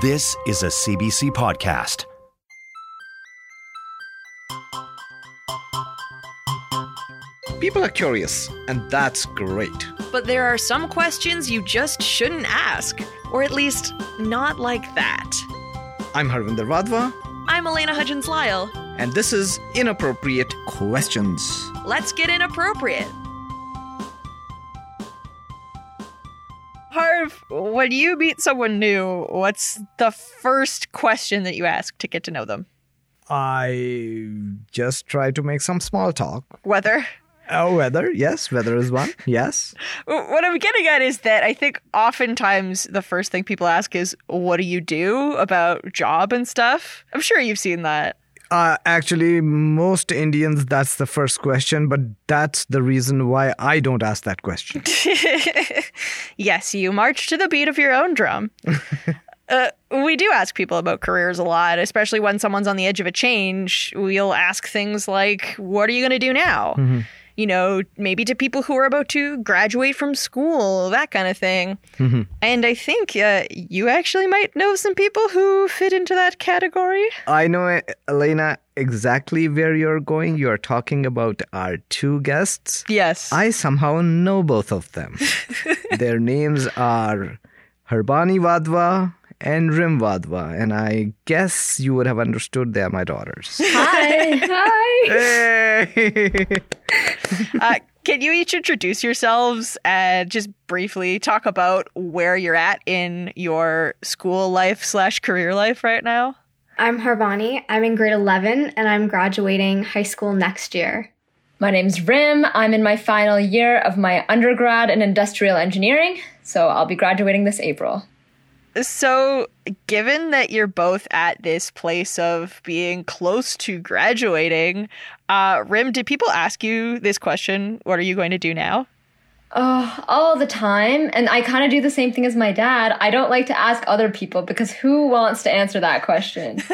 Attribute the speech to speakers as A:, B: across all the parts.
A: This is a CBC podcast.
B: People are curious, and that's great.
C: But there are some questions you just shouldn't ask, or at least not like that.
B: I'm Harvinder Vadva,
C: I'm Elena Hudgens Lyle.
B: and this is Inappropriate Questions.
C: Let's get inappropriate. Harv, when you meet someone new, what's the first question that you ask to get to know them?
B: I just try to make some small talk.
C: Weather?
B: Oh, weather, yes, weather is one, yes.
C: what I'm getting at is that I think oftentimes the first thing people ask is, "What do you do about job and stuff?" I'm sure you've seen that.
B: Uh, actually, most Indians, that's the first question, but that's the reason why I don't ask that question.
C: yes, you march to the beat of your own drum. uh, we do ask people about careers a lot, especially when someone's on the edge of a change. We'll ask things like, What are you going to do now? You know, maybe to people who are about to graduate from school, that kind of thing. And I think uh, you actually might know some people who fit into that category.
B: I know, Elena, exactly where you're going. You're talking about our two guests.
C: Yes.
B: I somehow know both of them. Their names are Harbani Vadva and Rymn Vadva, and I guess you would have understood they are my daughters.
D: Hi. Hi.
B: Hey!
C: uh, can you each introduce yourselves and just briefly talk about where you're at in your school life slash career life right now?
D: I'm Harbani. I'm in grade 11 and I'm graduating high school next year.
E: My name's Rymn. I'm in my final year of my undergrad in industrial engineering, so I'll be graduating this April.
C: So, given that you're both at this place of being close to graduating, uh, Rymn, did people ask you this question? What are you going to do now?
E: Oh, all the time. And I kind of do the same thing as my dad. I don't like to ask other people because who wants to answer that question?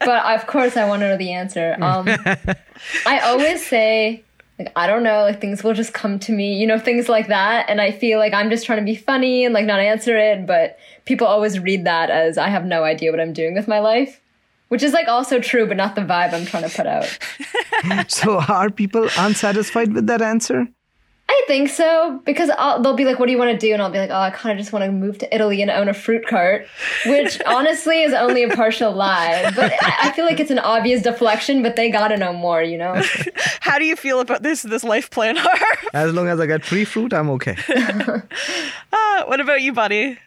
E: but of course, I want to know the answer. Um, I always say, like, I don't know, like things will just come to me, you know, things like that. And I feel like I'm just trying to be funny and like not answer it. But people always read that as I have no idea what I'm doing with my life. Which is like also true, but not the vibe I'm trying to put out.
B: so, are people unsatisfied with that answer?
E: I think so because I'll, they'll be like, "What do you want to do?" And I'll be like, "Oh, I kind of just want to move to Italy and own a fruit cart," which honestly is only a partial lie. But I, I feel like it's an obvious deflection. But they gotta know more, you know.
C: How do you feel about this this life plan, Harv?
B: As long as I get free fruit, I'm okay.
C: Uh, what about you, buddy?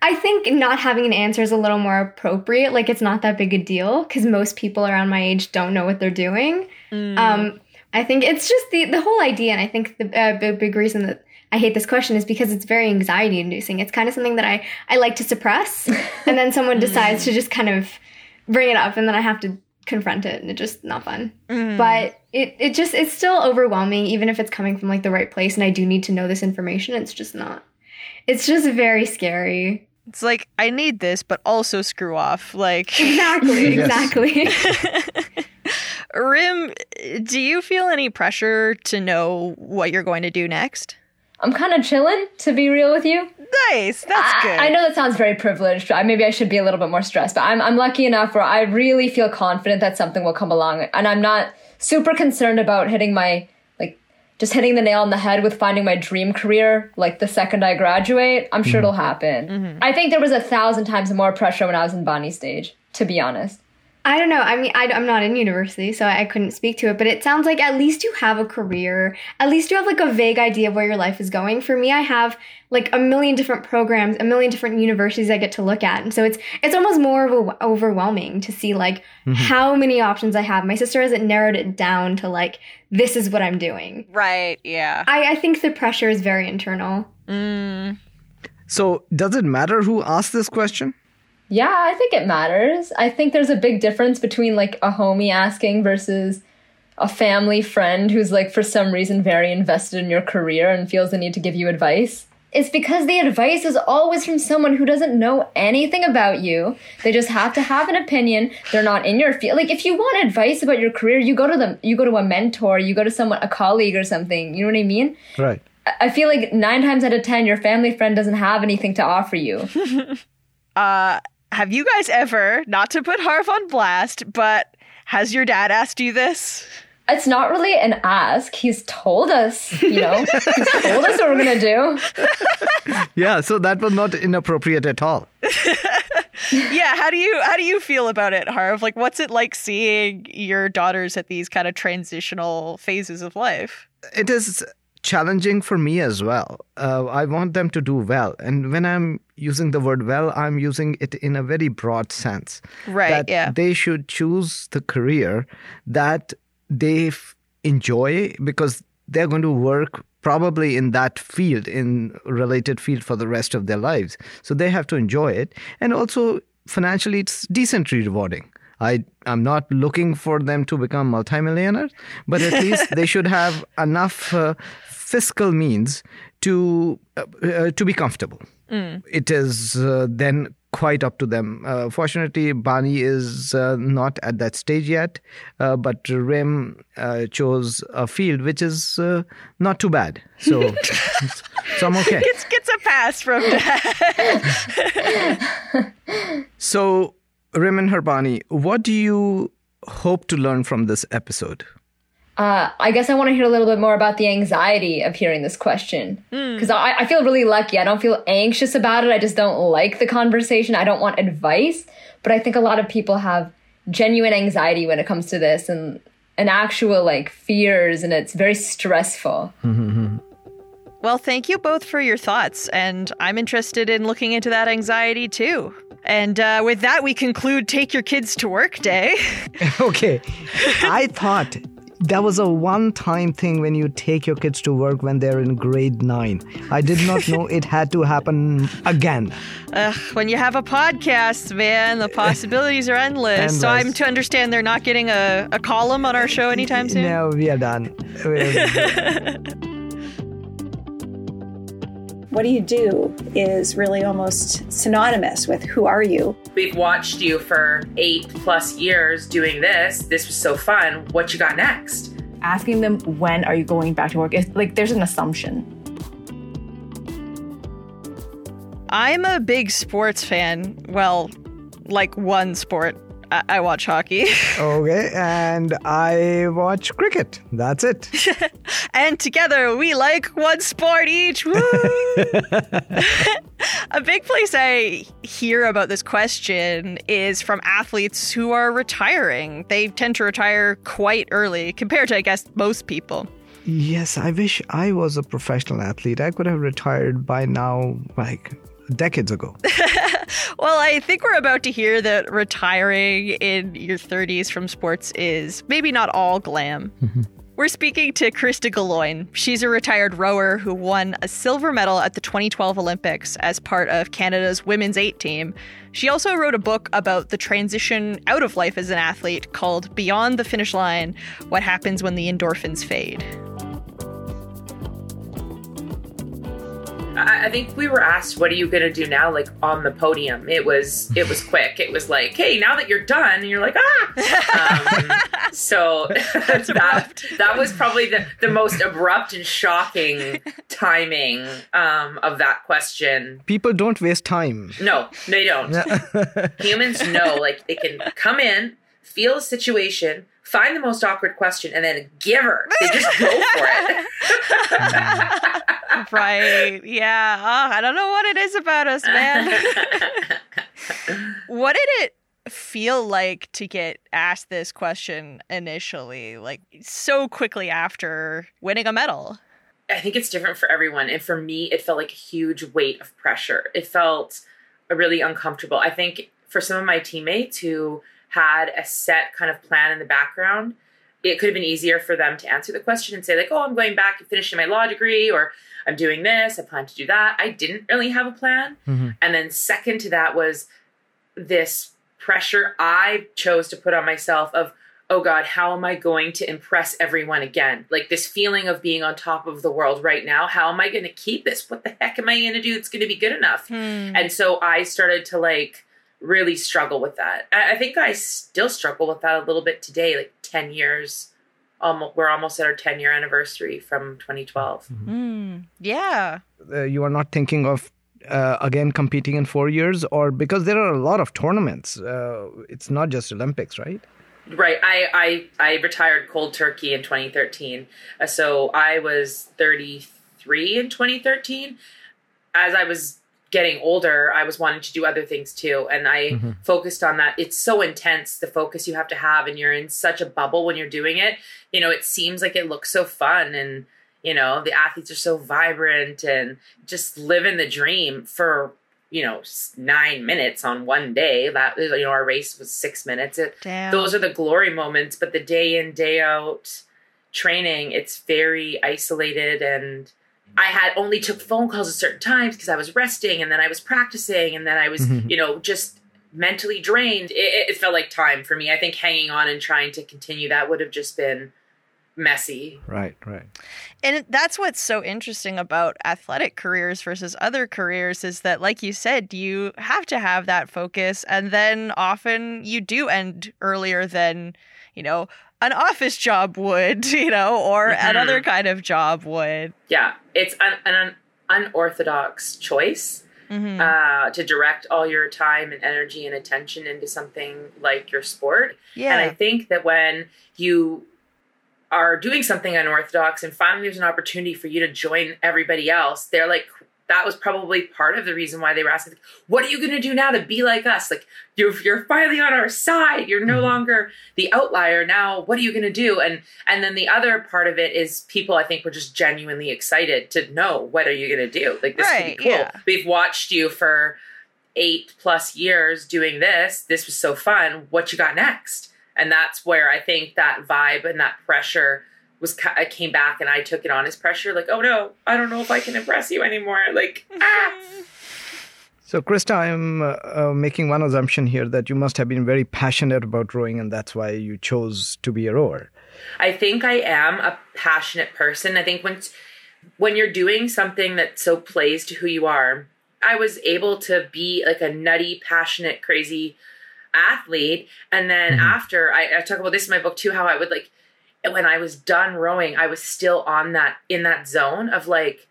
D: I think not having an answer is a little more appropriate. Like it's not that big a deal because most people around my age don't know what they're doing. Um, I think it's just the the whole idea, and I think the uh, big, big reason that I hate this question is because it's very anxiety inducing. It's kind of something that I I like to suppress, and then someone decides to just kind of bring it up, and then I have to confront it, and it's just not fun. But it it just it's still overwhelming, even if it's coming from like the right place, and I do need to know this information. It's just not. It's just very scary.
C: It's like I need this, but also screw off. Like
D: Exactly. Exactly.
C: Rymn, do you feel any pressure to know what you're going to do next?
E: I'm kind of chilling, to be real with you.
C: Nice, that's
E: I-
C: good.
E: I, know that sounds very privileged. I, maybe I should be a little bit more stressed, but I'm I'm lucky enough where I really feel confident that something will come along, and I'm not super concerned about hitting my like just hitting the nail on the head with finding my dream career like the second I graduate. I'm sure mm-hmm. it'll happen. Mm-hmm. I think there was a thousand times more pressure when I was in Bani stage, to be honest.
D: I don't know. I mean, I, am not in university, so I couldn't speak to it, but it sounds like at least you have a career. At least you have like a vague idea of where your life is going. For me, I have like a million different programs, a million different universities I get to look at. And so it's it's almost more of a, overwhelming to see like how many options I have. My sister hasn't narrowed it down to like this is what I'm doing.
C: right, yeah.
D: I, I think the pressure is very internal.
C: Mm.
B: So, does it matter who asked this question?
E: Yeah, I think it matters. I think there's a big difference between like a homie asking versus a family friend who's like for some reason very invested in your career and feels the need to give you advice. It's because the advice is always from someone who doesn't know anything about you. They just have to have an opinion. They're not in your field. Like if you want advice about your career, you go to them. You go to a mentor. You go to someone, a colleague or something. You know what I mean?
B: Right.
E: I- I feel like nine times out of ten, your family friend doesn't have anything to offer you.
C: Uh, have you guys ever, not to put Harv on blast, but has your dad asked you this?
E: It's not really an ask. He's told us, you know, he's told us what we're gonna do.
B: Yeah, so that was not inappropriate at all.
C: yeah, how do you how do you feel about it, Harv? Like what's it like seeing your daughters at these kind of transitional phases of life?
B: It is challenging for me as well. Uh, I want them to do well. And when I'm using the word well, I'm using it in a very broad sense.
C: Right,
B: That
C: yeah.
B: they should choose the career that they f- enjoy because they're going to work probably in that field, in related field for the rest of their lives. So they have to enjoy it. And also, financially, it's decently rewarding. I, I'm not looking for them to become multimillionaires, but at least they should have enough uh, fiscal means to uh, uh, to be comfortable. It is uh, then quite up to them. Uh, fortunately, Bani is uh, not at that stage yet, uh, but Rymn uh, chose a field which is uh, not too bad. So, so I'm okay.
C: Gets gets a pass from dad.
B: So, Rymn and Harbani, what do you hope to learn from this episode?
E: Uh, I guess I want to hear a little bit more about the anxiety of hearing this question. Because I, I feel really lucky. I don't feel anxious about it. I just don't like the conversation. I don't want advice. But I think a lot of people have genuine anxiety when it comes to this and, and actual like fears, and it's very stressful.
C: Well, thank you both for your thoughts, and I'm interested in looking into that anxiety too. And uh, with that, we conclude Take Your Kids to Work Day.
B: Okay. I thought that was a one time thing when you take your kids to work when they're in grade nine. I did not know it had to happen again.
C: Ugh, when you have a podcast, man, the possibilities are endless. So I'm to understand they're not getting a, a column on our show anytime soon.
B: No, we are done. We're-
F: What do you do is really almost synonymous with who are you?
G: We've watched you for eight plus years doing this. This was so fun. What you got next?
H: asking them when are you going back to work is like there's an assumption
C: I'm a big sports fan. Well, like one sport. I, I watch hockey.
B: okay, and I watch cricket. That's it.
C: and together we like one sport each. Woo! a big place I hear about this question is from athletes who are retiring. They tend to retire quite early compared to, I guess, most people.
B: Yes, I wish I was a professional athlete. I could have retired by now, like decades ago.
C: Well, I think we're about to hear that retiring in your 30s from sports is maybe not all glam. Mm-hmm. We're speaking to Krista Guloien. She's a retired rower who won a silver medal at the 2012 Olympics as part of Canada's women's eight team. She also wrote a book about the transition out of life as an athlete called Beyond the Finish Line What Happens When the Endorphins Fade.
G: I, I think we were asked, "What are you gonna do now?" Like on the podium, it was it was quick. It was like, "Hey, now that you're done," and you're like, "Ah." Um, so that that was probably the the most abrupt and shocking timing um, of that question.
B: People don't waste time.
G: No, they don't. Humans know, like they can come in, feel a situation, find the most awkward question, and then give her. They just go for it.
C: right. Yeah. Oh, I don't know what it is about us, man. what did it feel like to get asked this question initially, like so quickly after winning a medal?
G: I think it's different for everyone. And for me, it felt like a huge weight of pressure. It felt really uncomfortable. I think for some of my teammates who had a set kind of plan in the background, it could have been easier for them to answer the question and say like, "Oh, I'm going back and finishing my law degree," or "I'm doing this. I plan to do that." I didn't really have a plan.
B: Mm-hmm.
G: And then second to that was this pressure I chose to put on myself of, "Oh God, how am I going to impress everyone again?" Like this feeling of being on top of the world right now. How am I going to keep this? What the heck am I going to do that's going to be good enough? And so I started to like really struggle with that. I, I think I still struggle with that a little bit today, like 10 years. Almost, we're almost at our 10 year anniversary from 2012.
C: Mm, yeah.
B: Uh, you are not thinking of uh, again competing in four years, or because there are a lot of tournaments. Uh, it's not just Olympics, right?
G: Right. I, I, I retired cold turkey in 2013. Uh, so I was 33 in 2013. As I was getting older, I was wanting to do other things too. And I
B: Mm-hmm.
G: focused on that. It's so intense, the focus you have to have, and you're in such a bubble when you're doing it. You know, it seems like it looks so fun and, you know, the athletes are so vibrant and just living the dream for, you know, nine minutes on one day. That, you know, our race was six minutes. It,
C: Damn.
G: those are the glory moments, but the day in, day out training, it's very isolated and I had only took phone calls at certain times because I was resting and then I was practicing and then I was,
B: Mhm.
G: you know, just mentally drained. It, it- it felt like time for me. I think hanging on and trying to continue that would have just been messy.
B: Right, right.
C: And that's what's so interesting about athletic careers versus other careers is that, like you said, you have to have that focus. And then often you do end earlier than, you know, an office job would, you know, or
G: Mhm.
C: another kind of job would.
G: Yeah, it's an, an unorthodox choice.
C: Mhm.
G: Uh, to direct all your time and energy and attention into something like your sport.
C: yeah.
G: And I think that when you are doing something unorthodox and finally there's an opportunity for you to join everybody else, they're like, that was probably part of the reason why they were asking, what are you going to do now to be like us? Like, you're, you're finally on our side. You're no mm-hmm. longer the outlier. Now, what are you going to do? And, and then the other part of it is people, I think, were just genuinely excited to know, what are you going to do? Like, this
C: Right,
G: could be cool.
C: yeah.
G: We've watched you for eight plus years doing this. This was so fun. What you got next? And that's where I think that vibe and that pressure was I came back and I took it on as pressure. Like, oh no, I don't know if I can impress you anymore. Like, ah.
B: So, Krista, I'm uh, uh, making one assumption here that you must have been very passionate about rowing, and that's why you chose to be a rower.
G: I think I am a passionate person. I think when when you're doing something that so plays to who you are, I was able to be like a nutty, passionate, crazy athlete. And then after I, I talk about this in my book too, how I would like when I was done rowing, I was still on that in that zone of like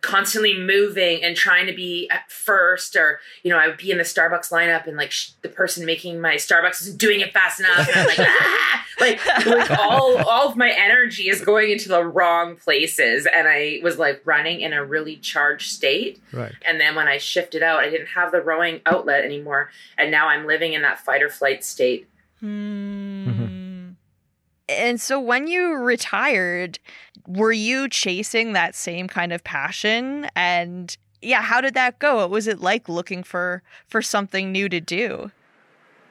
G: constantly moving and trying to be at first or you know i would be in the starbucks lineup and like sh- the person making my starbucks isn't doing it fast enough and i'm like ah! like, like all all of my energy is going into the wrong places and i was like running in a really charged state
B: Right.
G: and then when i shifted out i didn't have the rowing outlet anymore and now i'm living in that fight or flight state
C: Hmm. And so when you retired, were you chasing that same kind of passion? And yeah, how did that go? What was it like looking for for something new to do?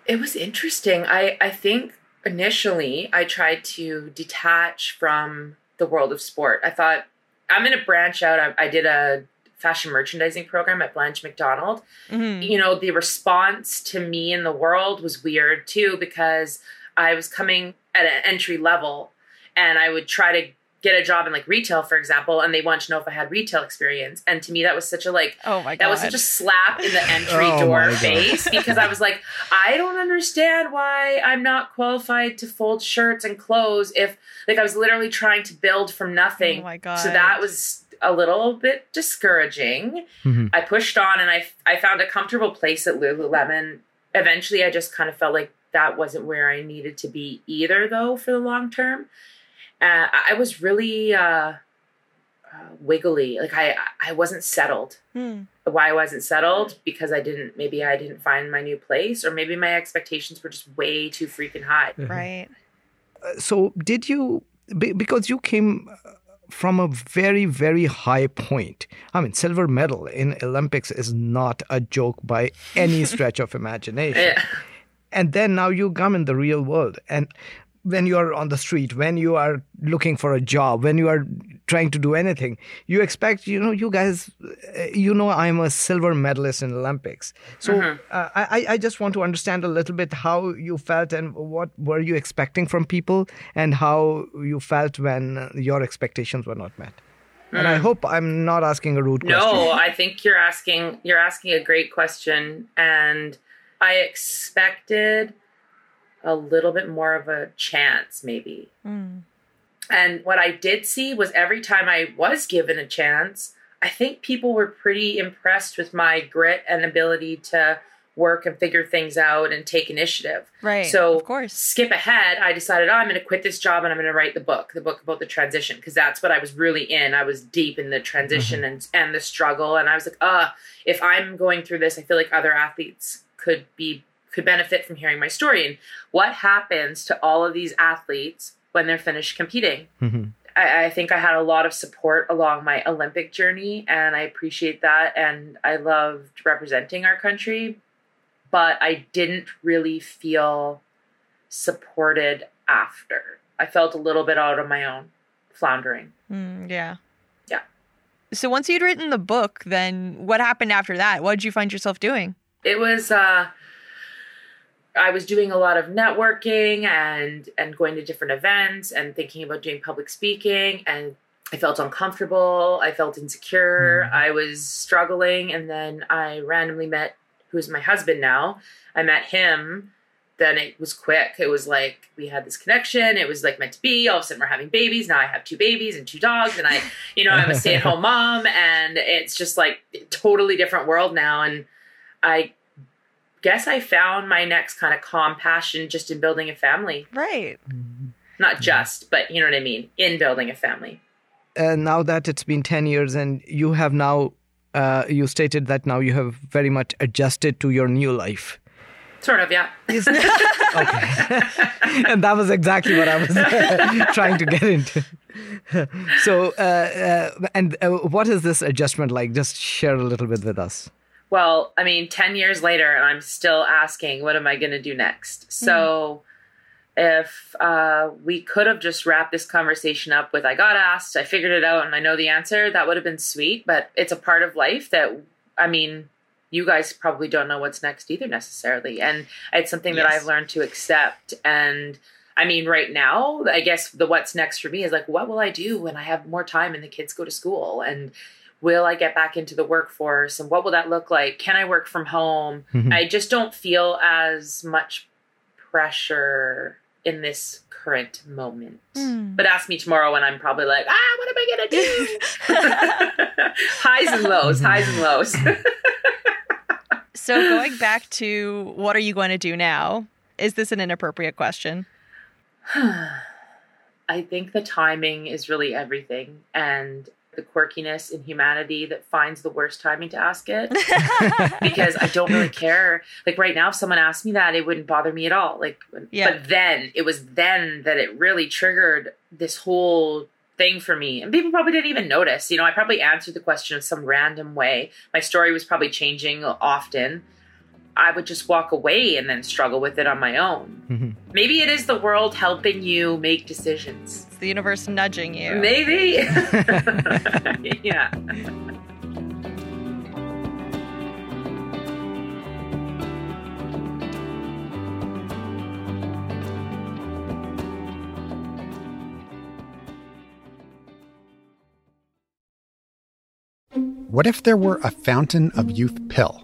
G: It was interesting. I, I think initially I tried to detach from the world of sport. I thought I'm going to branch out. I, I did a fashion merchandising program at Blanche Macdonald.
C: Mhm.
G: You know, the response to me in the world was weird too because I was coming at an entry level and I would try to get a job in like retail, for example, and they wanted to know if I had retail experience. And to me, that was such a like,
C: Oh my god.
G: that was such a slap in the entry
B: Oh
G: door face because I was like, I don't understand why I'm not qualified to fold shirts and clothes if like I was literally trying to build from nothing.
C: Oh my god.
G: So that was a little bit discouraging.
B: Mhm.
G: I pushed on and I I found a comfortable place at Lululemon. Eventually, I just kind of felt like that wasn't where I needed to be either, though, for the long term. Uh, I I was really uh, uh, wiggly. Like I I wasn't settled
C: Hmm.
G: why I wasn't settled because I didn't maybe I didn't find my new place or maybe my expectations were just way too freaking high.
C: Right.
B: So, did you, because you came uh, from a very, very high point. I mean, silver medal in Olympics is not a joke by any stretch of imagination.
G: Yeah.
B: And then now you come in the real world and when you are on the street, when you are looking for a job, when you are trying to do anything, you expect, you know, you guys, uh, you know, I'm a silver medalist in Olympics. So
G: Mhm.
B: uh, I, I just want to understand a little bit how you felt and what were you expecting from people and how you felt when uh, your expectations were not met. And I
G: Mm.
B: hope I'm not asking a rude question.
G: No, I think you're asking you're asking a great question and I expected a little bit more of a chance maybe. And what I did see was every time I was given a chance, I think people were pretty impressed with my grit and ability to work and figure things out and take initiative.
C: Right,
G: So,
C: of course.
G: skip ahead, I decided, oh, I'm going to quit this job and I'm going to write the book, the book about the transition, because that's what I was really in. I was deep in the transition and, and the struggle. And I was like, ah, if I'm going through this, I feel like other athletes could be could benefit from hearing my story. And what happens to all of these athletes when they're finished competing? I, I think I had a lot of support along my Olympic journey, and I appreciate that. And I loved representing our country, but I didn't really feel supported after. I felt a little bit out on my own, floundering.
C: Mm, yeah.
G: Yeah.
C: So once you'd written the book, then what happened after that? What did you find yourself doing?
G: It was uh I was doing a lot of networking and and going to different events and thinking about doing public speaking and I felt uncomfortable, I felt insecure, I was struggling and then I randomly met who's my husband now. I met him then it was quick. It was like we had this connection. It was like meant to be. All of a sudden, we're having babies. Now I have two babies and two dogs, and I, you know, I'm a stay at home mom, and it's just like a totally different world now. And I guess I found my next kind of calm passion just in building a family.
C: Right.
G: Not just, but you know what I mean, in building a family.
B: uh, now that it's been 10 years and you have now uh, you stated that now you have very much adjusted to your new life
G: Sort of, yeah.
B: and that was exactly what i was trying to get into so uh, uh, and uh, what is this adjustment like just share a little bit with us
G: Well, I mean, 10 years later, and I'm still asking, what am I going to do next? So, if uh, we could have just wrapped this conversation up with, I got asked, I figured it out, and I know the answer, that would have been sweet. But it's a part of life that, I mean, you guys probably don't know what's next either necessarily. And it's something that I've learned to accept. And I mean, right now, I guess the what's next for me is like, what will I do when I have more time and the kids go to school? And will I get back into the workforce? And what will that look like? Can I work from home?
B: Mhm.
G: I just don't feel as much pressure in this current moment.
C: Hmm.
G: But ask me tomorrow when I'm probably like, ah, what am I going to do? highs and lows, highs and lows.
C: So going back to what are you going to do now? Is this an inappropriate question?
G: I think the timing is really everything and the quirkiness in humanity that finds the worst timing to ask it because I don't really care. Like right now, if someone asked me that, it wouldn't bother me at all. Like,
C: Yeah.
G: but then it was then that it really triggered this whole thing for me. And people probably didn't even notice. You know, I probably answered the question in some random way. My story was probably changing often. I would just walk away and then struggle with it on my own. Mm-hmm. Maybe it is the world helping you make decisions.
C: It's the universe nudging you.
G: Maybe. yeah.
I: What if there were a fountain of youth pill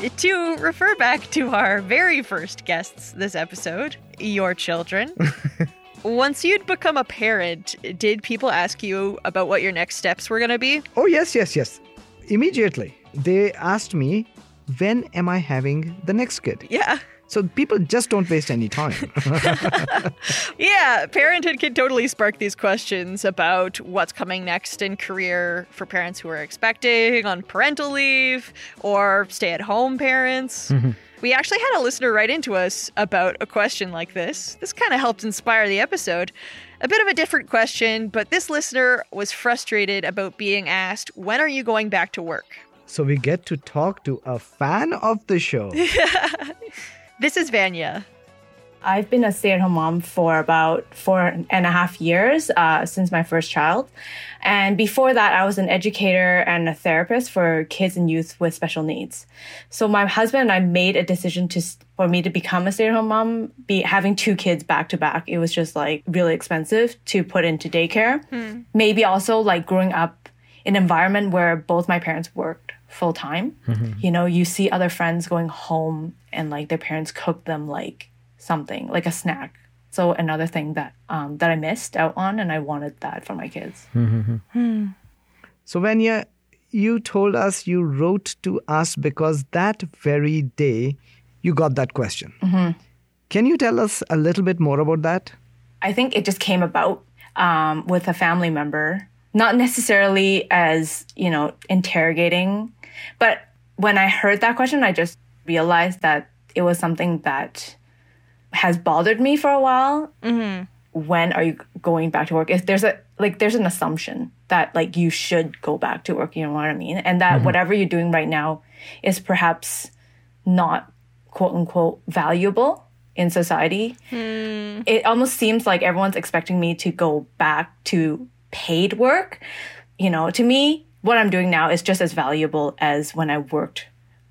C: To refer back to our very first guests this episode, your children. Once you'd become a parent, did people ask you about what your next steps were going to be?
B: oh yes yes yes immediately they asked me when am i having the next kid
C: Yeah.
B: So people just don't waste any time.
C: Yeah, parenthood can totally spark these questions about what's coming next in career for parents who are expecting on parental leave or stay at home parents. Mm-hmm. We actually had a listener write into us about a question like this. This kind of helped inspire the episode. A bit of a different question, but this listener was frustrated about being asked, When are you going back to work?
B: so we get to talk to a fan of the show.
C: This is Vania.
H: I've been a stay at home mom for about four and a half years uh, since my first child. And before that, I was an educator and a therapist for kids and youth with special needs. So my husband and I made a decision to for me to become a stay at home mom, be having two kids back to back. It was just like really expensive to put into daycare. Maybe also like growing up in an environment where both my parents worked full time. You know, you see other friends going home and like their parents cook them like something, like a snack. So another thing that um, that I missed out on, and I wanted that for my kids.
B: So, Vania, you told us you wrote to us because that very day you got that question. Can you tell us a little bit more about that?
H: I think it just came about um, with a family member, not necessarily as, you know, interrogating, but when I heard that question, I just realized that it was something that has bothered me for a while. Mm-hmm. When are you going back to work? If there's a like, there's an assumption that like you should go back to work. You know what I mean? And that mm-hmm. whatever you're doing right now is perhaps not quote unquote valuable in society. Hmm. It almost seems like everyone's expecting me to go back to paid work. You know, to me, what I'm doing now is just as valuable as when I worked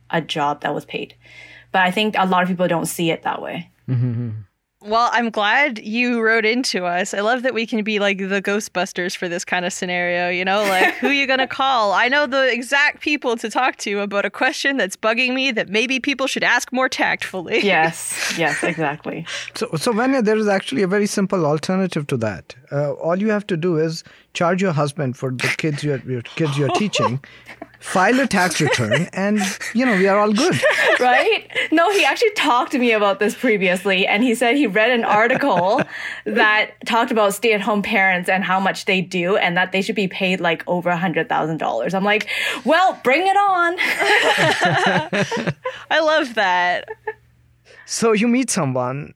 H: a job that was paid. But I think a lot of people don't see it that way.
C: Well, I'm glad you wrote into us. I love that we can be like the Ghostbusters for this kind of scenario, you know, like who are you going to call? I know the exact people to talk to about a question that's bugging me that maybe people should ask more tactfully.
H: Yes, yes, exactly.
B: So, so Vania, there is actually a very simple alternative to that. Uh, all you have to do is charge your husband for the kids you're, your kids you're teaching, file a tax return, and you know we are all good.
H: right? No, he actually talked to me about this previously, and he said he read an article that talked about stay at home parents and how much they do, and that they should be paid like over a $100,000. I'm like, well, bring it on.
C: I love that.
B: So you meet someone,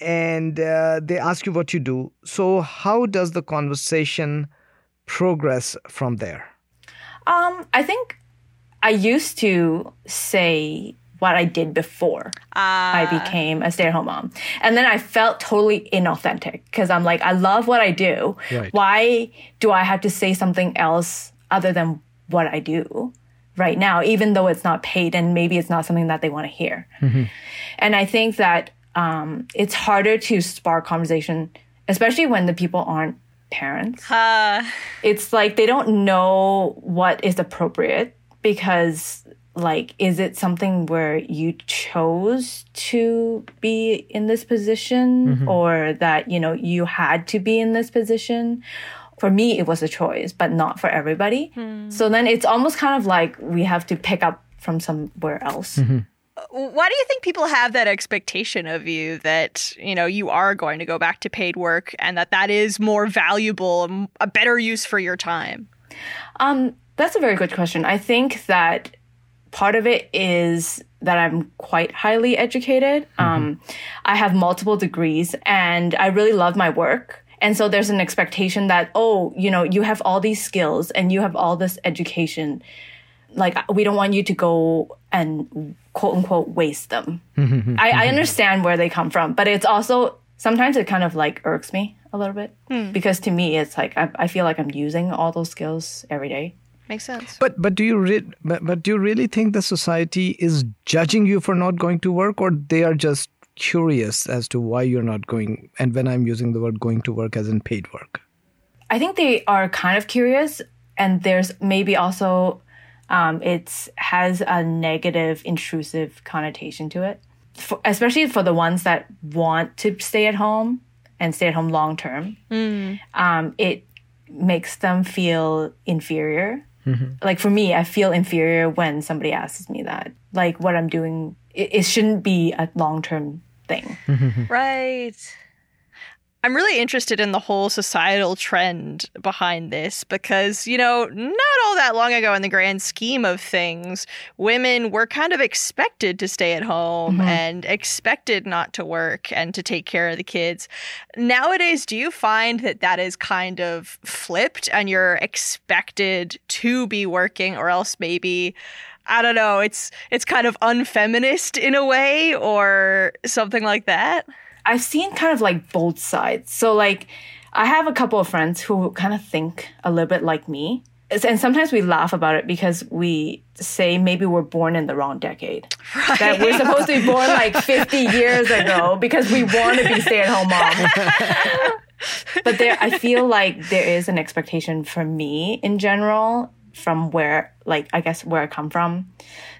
B: and uh, they ask you what you do. So how does the conversation progress from there?
H: Um, I think I used to say what I did before I became a stay at home mom. And then I felt totally inauthentic because I'm like, I love what I do.
B: Right.
H: Why do I have to say something else other than what I do right now, even though it's not paid and maybe it's not something that they want to hear? And I think that um, it's harder to spark conversation, especially when the people aren't parents.
C: Uh,
H: it's like they don't know what is appropriate because like is it something where you chose to be in this position or that you know you had to be in this position? For me it was a choice but not for everybody. So then it's almost kind of like we have to pick up from somewhere else
C: why do you think people have that expectation of you that you know you are going to go back to paid work and that that is more valuable a better use for your time
H: Um, that's a very good question. I think that part of it is that I'm quite highly educated. Um, I have multiple degrees and I really love my work. And so there's an expectation that, oh, you know, you have all these skills and you have all this education. Like, we don't want you to go and quote unquote waste them. Mm-hmm. I, I understand where they come from, but it's also sometimes it kind of like irks me a little bit hmm. because to me, it's like I, I feel like I'm using all those skills every day.
C: makes sense
B: But but do you re- but, but do you really think the society is judging you for not going to work, or they are just curious as to why you're not going? And when I'm using the word going to work as in paid work.
H: I think they are kind of curious, and there's maybe also um, it's has a negative, intrusive connotation to it, for, especially for the ones that want to stay at home and stay at home long term. Um, it makes them feel inferior Like for me, I feel inferior when somebody asks me that. Like what I'm doing, it, it shouldn't be a long term thing.
C: Right. I'm really interested in the whole societal trend behind this because, you know, not all that long ago in the grand scheme of things, women were kind of expected to stay at home mm-hmm. and expected not to work and to take care of the kids. Nowadays, do you find that that is kind of flipped and you're expected to be working or else maybe I don't know, it's it's kind of unfeminist in a way or something like that?
H: I've seen kind of like both sides. So like I have a couple of friends who kind of think a little bit like me. And sometimes we laugh about it because we say maybe we're born in the wrong decade. That we're supposed to be born like 50 years ago because we want to be stay at home mom. but there, I feel like there is an expectation for me in general from where, like, I guess where I come from,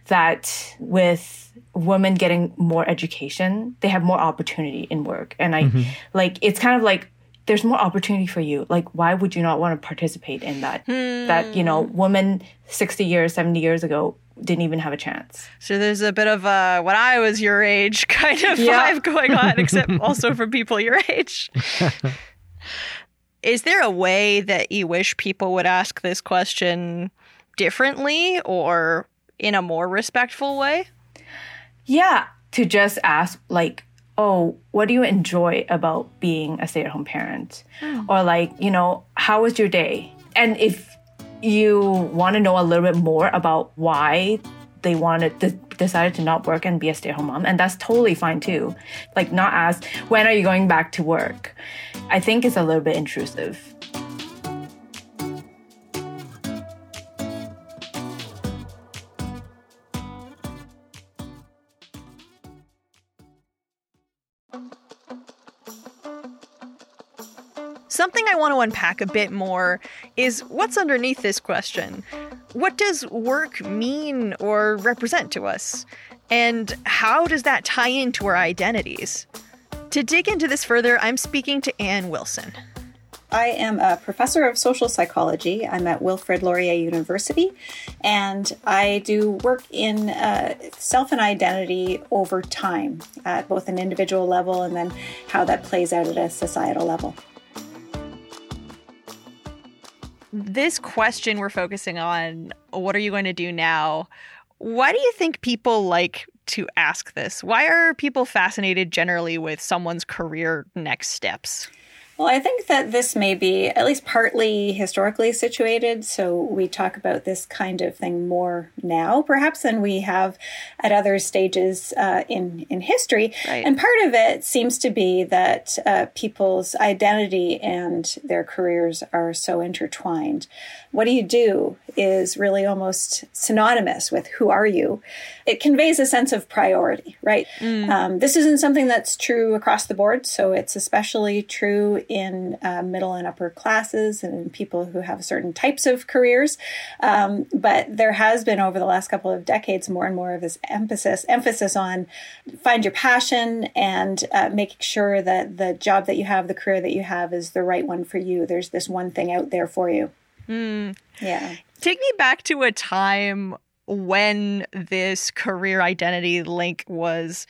H: that with women getting more education, they have more opportunity in work. And I mm-hmm. like it's kind of like there's more opportunity for you. Like why would you not want to participate in that? That, you know, hmm. women 60 years, 70 years ago didn't even have a chance.
C: So there's a bit of uh, a when I was your age kind of
H: Yeah.
C: vibe going on, except also for people your age. Is there a way that you wish people would ask this question differently or in a more respectful way?
H: Yeah, to just ask like, "Oh, what do you enjoy about being a stay-at-home parent?" Hmm. Or like, you know, "How was your day?" And if you want to know a little bit more about why they wanted to decided to not work and be a stay-at-home mom, and that's totally fine too. Like not ask, "When are you going back to work?" I think it's a little bit intrusive.
C: Something I want to unpack a bit more is what's underneath this question. What does work mean or represent to us? And how does that tie into our identities? To dig into this further, I'm speaking to Anne Wilson.
F: I am a professor of social psychology. I'm at Wilfrid Laurier University, and I do work in uh, self and identity over time at both an individual level and then how that plays out at a societal level.
C: This question we're focusing on what are you going to do now? Why do you think people like to ask this? Why are people fascinated generally with someone's career next steps?
F: Well, I think that this may be at least partly historically situated. So we talk about this kind of thing more now, perhaps, than we have at other stages uh, in in history.
C: Right.
F: And part of it seems to be that uh, people's identity and their careers are so intertwined. What do you do is really almost synonymous with who are you. It conveys a sense of priority, right? Um, this isn't something that's true across the board, so it's especially true in uh, middle and upper classes and people who have certain types of careers. Um, but there has been over the last couple of decades more and more of this emphasis emphasis on find your passion and uh, making sure that the job that you have, the career that you have, is the right one for you. There's this one thing out there for you. Yeah.
C: Take me back to a time when this career identity link was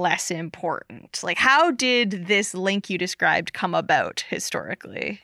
C: less important. Like, how did this link you described come about historically?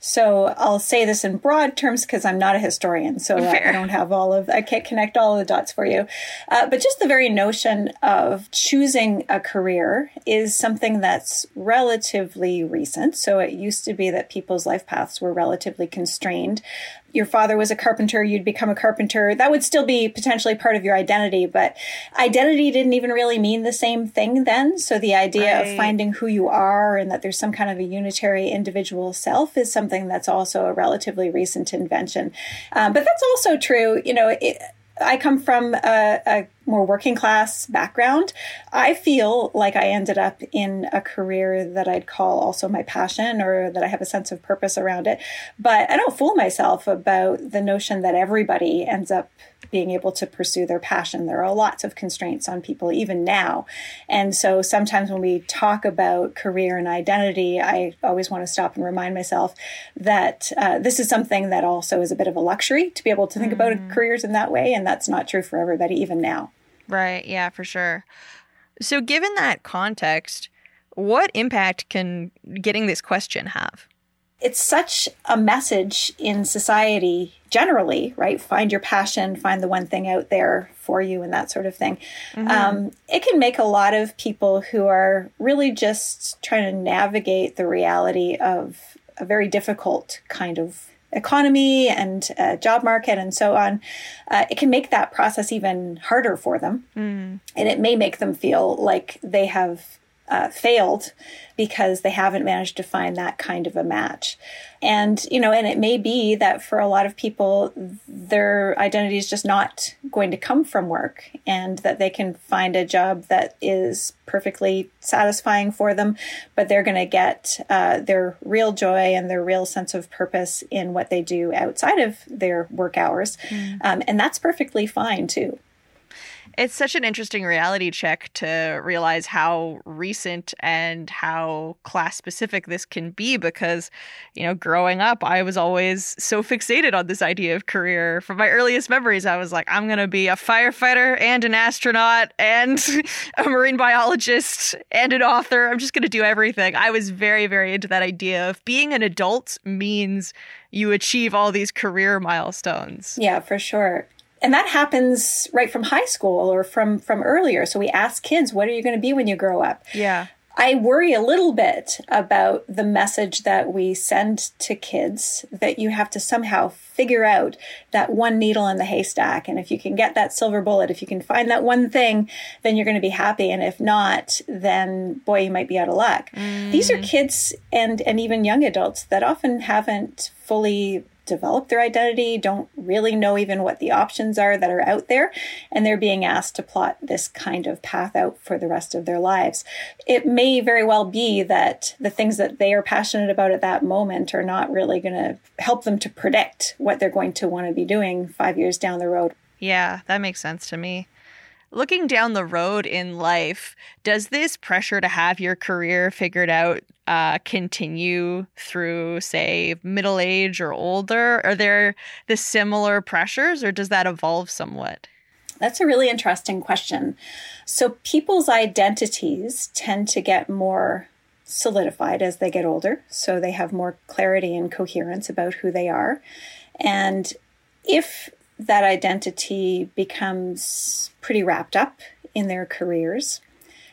F: So I'll say this in broad terms because I'm not a historian, so uh, I don't have all of I can't connect all of the dots for you. Uh, but just the very notion of choosing a career is something that's relatively recent. So it used to be that people's life paths were relatively constrained. Your father was a carpenter, you'd become a carpenter. That would still be potentially part of your identity, but identity didn't even really mean the same thing then. So the idea
C: Right.
F: of finding who you are and that there's some kind of a unitary individual self is something that's also a relatively recent invention. Um, but that's also true, you know, it, I come from a, a more working class background, I feel like I ended up in a career that I'd call also my passion or that I have a sense of purpose around it. But I don't fool myself about the notion that everybody ends up being able to pursue their passion. There are lots of constraints on people even now. And so sometimes when we talk about career and identity, I always want to stop and remind myself that uh, this is something that also is a bit of a luxury to be able to think mm. about careers in that way. And that's not true for everybody, even now.
C: Right. Yeah, for sure. So, given that context, what impact can getting this question have?
F: It's such a message in society generally, right? Find your passion, find the one thing out there for you, and that sort of thing. Mm-hmm. Um, it can make a lot of people who are really just trying to navigate the reality of a very difficult kind of economy and uh, job market and so on, uh, it can make that process even harder for them. Mm. And it may make them feel like they have uh, failed because they haven't managed to find that kind of a match. And, you know, and it may be that for a lot of people, their identity is just not going to come from work and that they can find a job that is perfectly satisfying for them, but they're going to get uh, their real joy and their real sense of purpose in what they do outside of their work hours. Mm. Um, and that's perfectly fine too
C: it's such an interesting reality check to realize how recent and how class specific this can be because, you know, growing up, I was always so fixated on this idea of career. From my earliest memories, I was like, I'm going to be a firefighter and an astronaut and a marine biologist and an author. I'm just going to do everything. I was very, very into that idea of being an adult means you achieve all these career milestones.
F: Yeah, for sure and that happens right from high school or from from earlier so we ask kids what are you going to be when you grow up
C: yeah
F: I worry a little bit about the message that we send to kids that you have to somehow figure out that one needle in the haystack. And if you can get that silver bullet, if you can find that one thing, then you're going to be happy. And if not, then boy, you might be out of luck. Mm. These are kids and, and even young adults that often haven't fully develop their identity, don't really know even what the options are that are out there, and they're being asked to plot this kind of path out for the rest of their lives. It may very well be that the things that they are passionate about at that moment are not really going to help them to predict what they're going to want to be doing five years down the road.
C: Yeah, that makes sense to me. Looking down the road in life, does this pressure to have your career figured out uh, continue through, say, middle age or older? Are there the similar pressures or does that evolve somewhat?
F: That's a really interesting question. So, people's identities tend to get more solidified as they get older. So, they have more clarity and coherence about who they are. And if that identity becomes pretty wrapped up in their careers,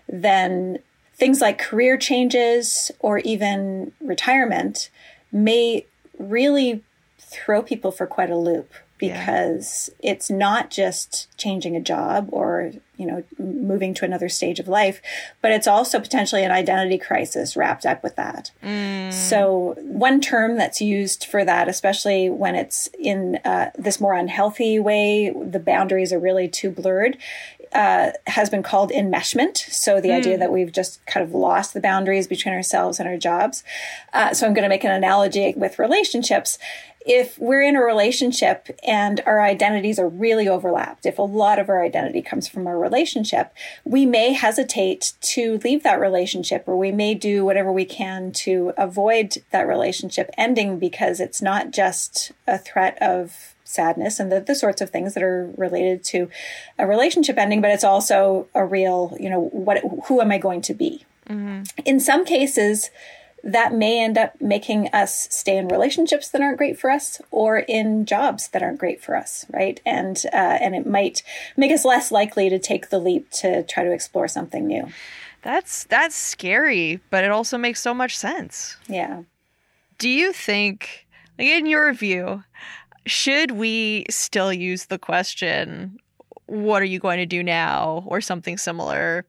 F: then things like career changes or even retirement may really throw people for quite a loop because yeah. it's not just changing a job or you know moving to another stage of life but it's also potentially an identity crisis wrapped up with that mm. so one term that's used for that especially when it's in uh, this more unhealthy way the boundaries are really too blurred uh, has been called enmeshment. So the mm. idea that we've just kind of lost the boundaries between ourselves and our jobs. Uh, so I'm going to make an analogy with relationships if we're in a relationship and our identities are really overlapped, if a lot of our identity comes from our relationship, we may hesitate to leave that relationship or we may do whatever we can to avoid that relationship ending because it's not just a threat of sadness and the, the sorts of things that are related to a relationship ending, but it's also a real, you know, what, who am I going to be? Mm-hmm. In some cases, that may end up making us stay in relationships that aren't great for us or in jobs that aren't great for us right? And uh, and it might make us less likely to take the leap to try to explore something new.
C: That's that's scary but it also makes so much sense.
F: Yeah.
C: Do you think in your view should we still use the question what are you going to do now? or something similar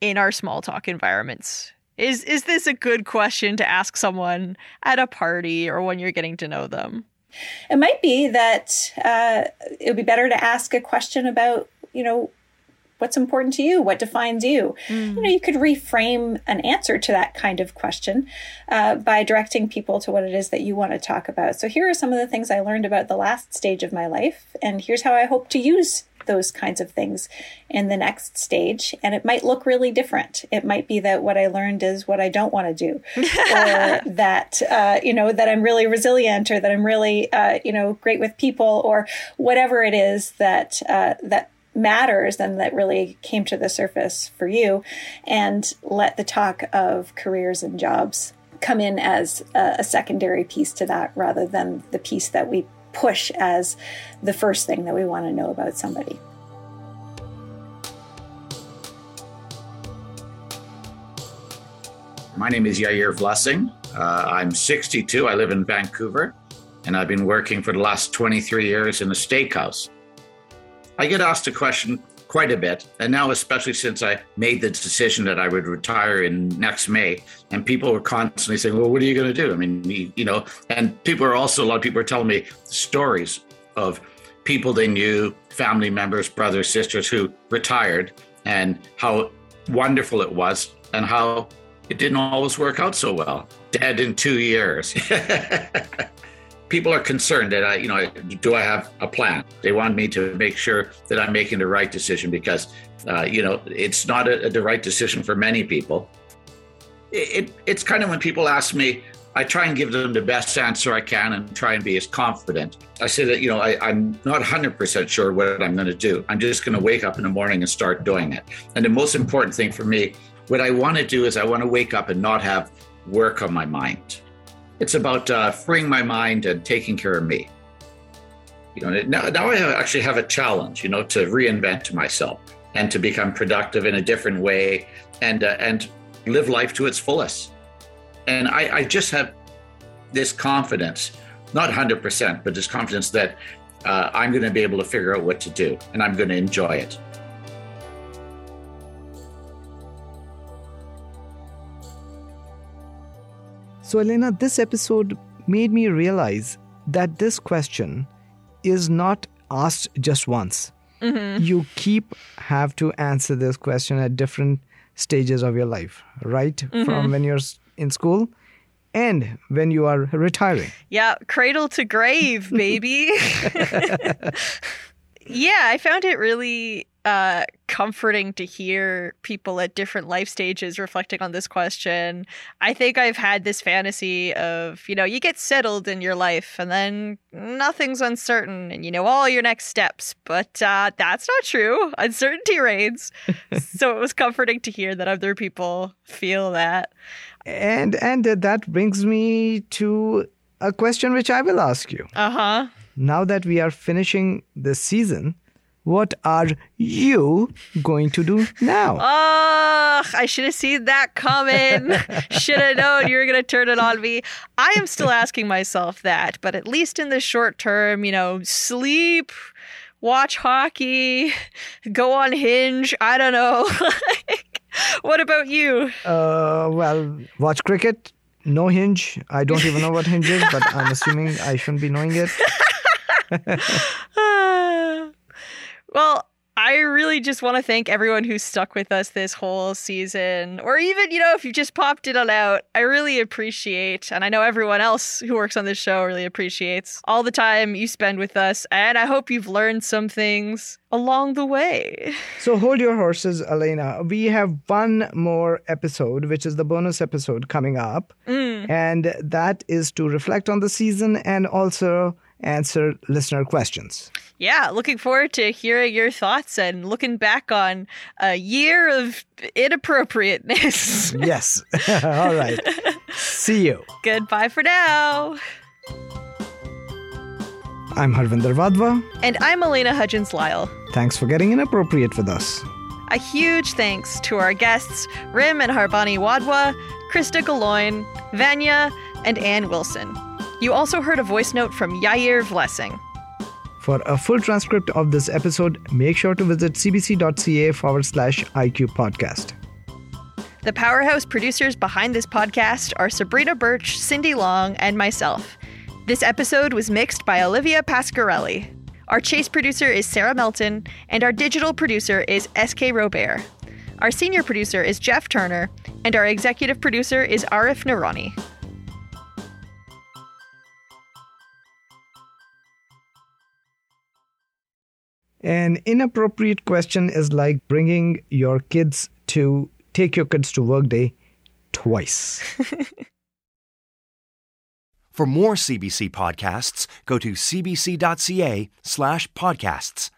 C: in our small talk environments is is this a good question to ask someone at a party or when you're getting to know them?
F: It might be that uh, it would be better to ask a question about, you know, what's important to you? What defines you?
C: Mm.
F: You know, you could reframe an answer to that kind of question uh, by directing people to what it is that you want to talk about. So here are some of the things I learned about the last stage of my life, and here's how I hope to use those kinds of things in the next stage. And it might look really different. It might be that what I learned is what I don't want to do, or that, uh, you know, that I'm really resilient or that I'm really, uh, you know, great with people or whatever it is that, uh, that matters and that really came to the surface for you and let the talk of careers and jobs come in as a, a secondary piece to that rather than the piece that we push as the first thing that we want to know about somebody.
J: My name is Yair Vlessing. Uh, I'm 62. I live in Vancouver, and I've been working for the last 23 years in a steakhouse. I get asked a question quite a bit, and now especially since I made the decision that I would retire in next May, and people were constantly saying, "Well, what are you going to do?" I mean, you know, and people are also a lot of people are telling me stories of people they knew, family members, brothers, sisters who retired, and how wonderful it was, and how it didn't always work out so well. Dead in two years. People are concerned that I, you know, do I have a plan? They want me to make sure that I'm making the right decision because, uh, you know, it's not a, the right decision for many people. It, it, it's kind of when people ask me, I try and give them the best answer I can and try and be as confident. I say that, you know, I, am not 100% sure what I'm going to do. I'm just going to wake up in the morning and start doing it. And the most important thing for me what I want to do is I want to wake up and not have work on my mind. It's about uh, freeing my mind and taking care of me. You know, now, now I actually have a challenge, you know, to reinvent myself and to become productive in a different way and uh, and live life to its fullest. And I, I just have this confidence, not 100%, but this confidence that uh, I'm going to be able to figure out what to do and I'm going to enjoy it.
B: So, Elena, this episode made me realize that this question is not asked just once. Mm-hmm. You keep have to answer this question at different stages of your life, right? Mm-hmm. From when you're in school and when you are retiring.
C: Yeah, cradle to grave, baby. yeah, I found it really uh, comforting to hear people at different life stages reflecting on this question. I think I've had this fantasy of, you know, you get settled in your life and then nothing's uncertain and you know all your next steps. But uh, that's not true. Uncertainty reigns. so it was comforting to hear that other people feel that.
B: And and that brings me to a question which I will ask you.
C: Uh huh.
B: Now that we are finishing this season, what are you going to do now?
C: Oh, I should have seen that coming. should have known you were going to turn it on me. I am still asking myself that, but at least in the short term, you know, sleep, watch hockey, go on Hinge. I don't know. what about you?
B: Uh, well, watch cricket. No Hinge. I don't even know what Hinge is, but I'm assuming I shouldn't be knowing it.
C: Well, I really just want to thank everyone who stuck with us this whole season, or even, you know, if you just popped in and out. I really appreciate, and I know everyone else who works on this show really appreciates all the time you spend with us. And I hope you've learned some things along the way.
B: So hold your horses, Elena. We have one more episode, which is the bonus episode coming up.
C: Mm.
B: And that is to reflect on the season and also answer listener questions.
C: Yeah, looking forward to hearing your thoughts and looking back on a year of inappropriateness.
B: yes. All right. See you.
C: Goodbye for now.
B: I'm Harvinder Wadhwa.
C: And I'm Elena Hudgens Lyle.
B: Thanks for getting inappropriate with us.
C: A huge thanks to our guests, Rymn and Harbani Wadhwa, Krista Guloien, Vania, and Anne Wilson. You also heard a voice note from Yair Vlessing.
B: For a full transcript of this episode, make sure to visit cbc.ca forward slash IQ podcast.
C: The powerhouse producers behind this podcast are Sabrina Birch, Cindy Long, and myself. This episode was mixed by Olivia Pasquarelli. Our chase producer is Sarah Melton, and our digital producer is SK Robert. Our senior producer is Jeff Turner, and our executive producer is Arif Narani.
B: An inappropriate question is like bringing your kids to take your kids to work day twice.
A: For more CBC podcasts, go to cbc.ca slash podcasts.